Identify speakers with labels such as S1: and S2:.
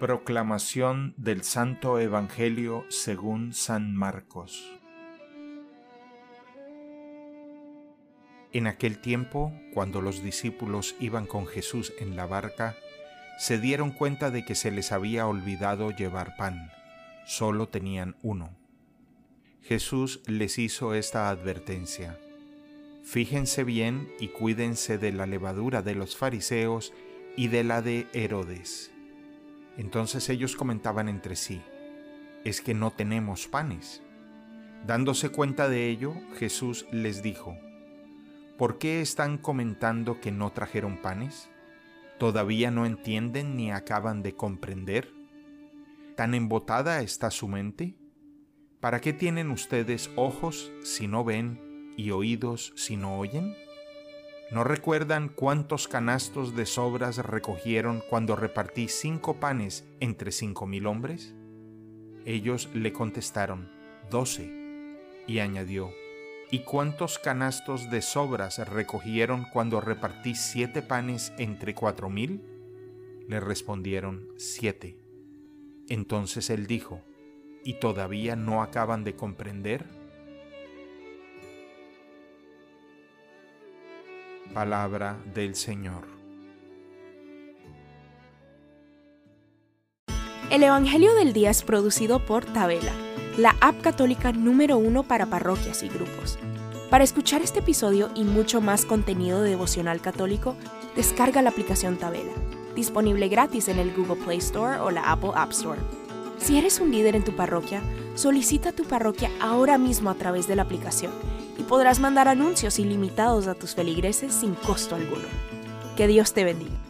S1: Proclamación del Santo Evangelio según San Marcos. En aquel tiempo, cuando los discípulos iban con Jesús en la barca, se dieron cuenta de que se les había olvidado llevar pan. Solo tenían uno. Jesús les hizo esta advertencia. Fíjense bien y cuídense de la levadura de los fariseos y de la de Herodes. Entonces ellos comentaban entre sí, es que no tenemos panes. Dándose cuenta de ello, Jesús les dijo, ¿por qué están comentando que no trajeron panes? ¿Todavía no entienden ni acaban de comprender? ¿Tan embotada está su mente? ¿Para qué tienen ustedes ojos si no ven y oídos si no oyen? ¿No recuerdan cuántos canastos de sobras recogieron cuando repartí cinco panes entre cinco mil hombres? Ellos le contestaron, doce. Y añadió, ¿y cuántos canastos de sobras recogieron cuando repartí siete panes entre cuatro mil? Le respondieron, siete. Entonces él dijo, ¿y todavía no acaban de comprender? Palabra del Señor.
S2: El Evangelio del Día es producido por Tabela, la app católica número uno para parroquias y grupos. Para escuchar este episodio y mucho más contenido devocional católico, descarga la aplicación Tabela, disponible gratis en el Google Play Store o la Apple App Store. Si eres un líder en tu parroquia, solicita tu parroquia ahora mismo a través de la aplicación y podrás mandar anuncios ilimitados a tus feligreses sin costo alguno. Que Dios te bendiga.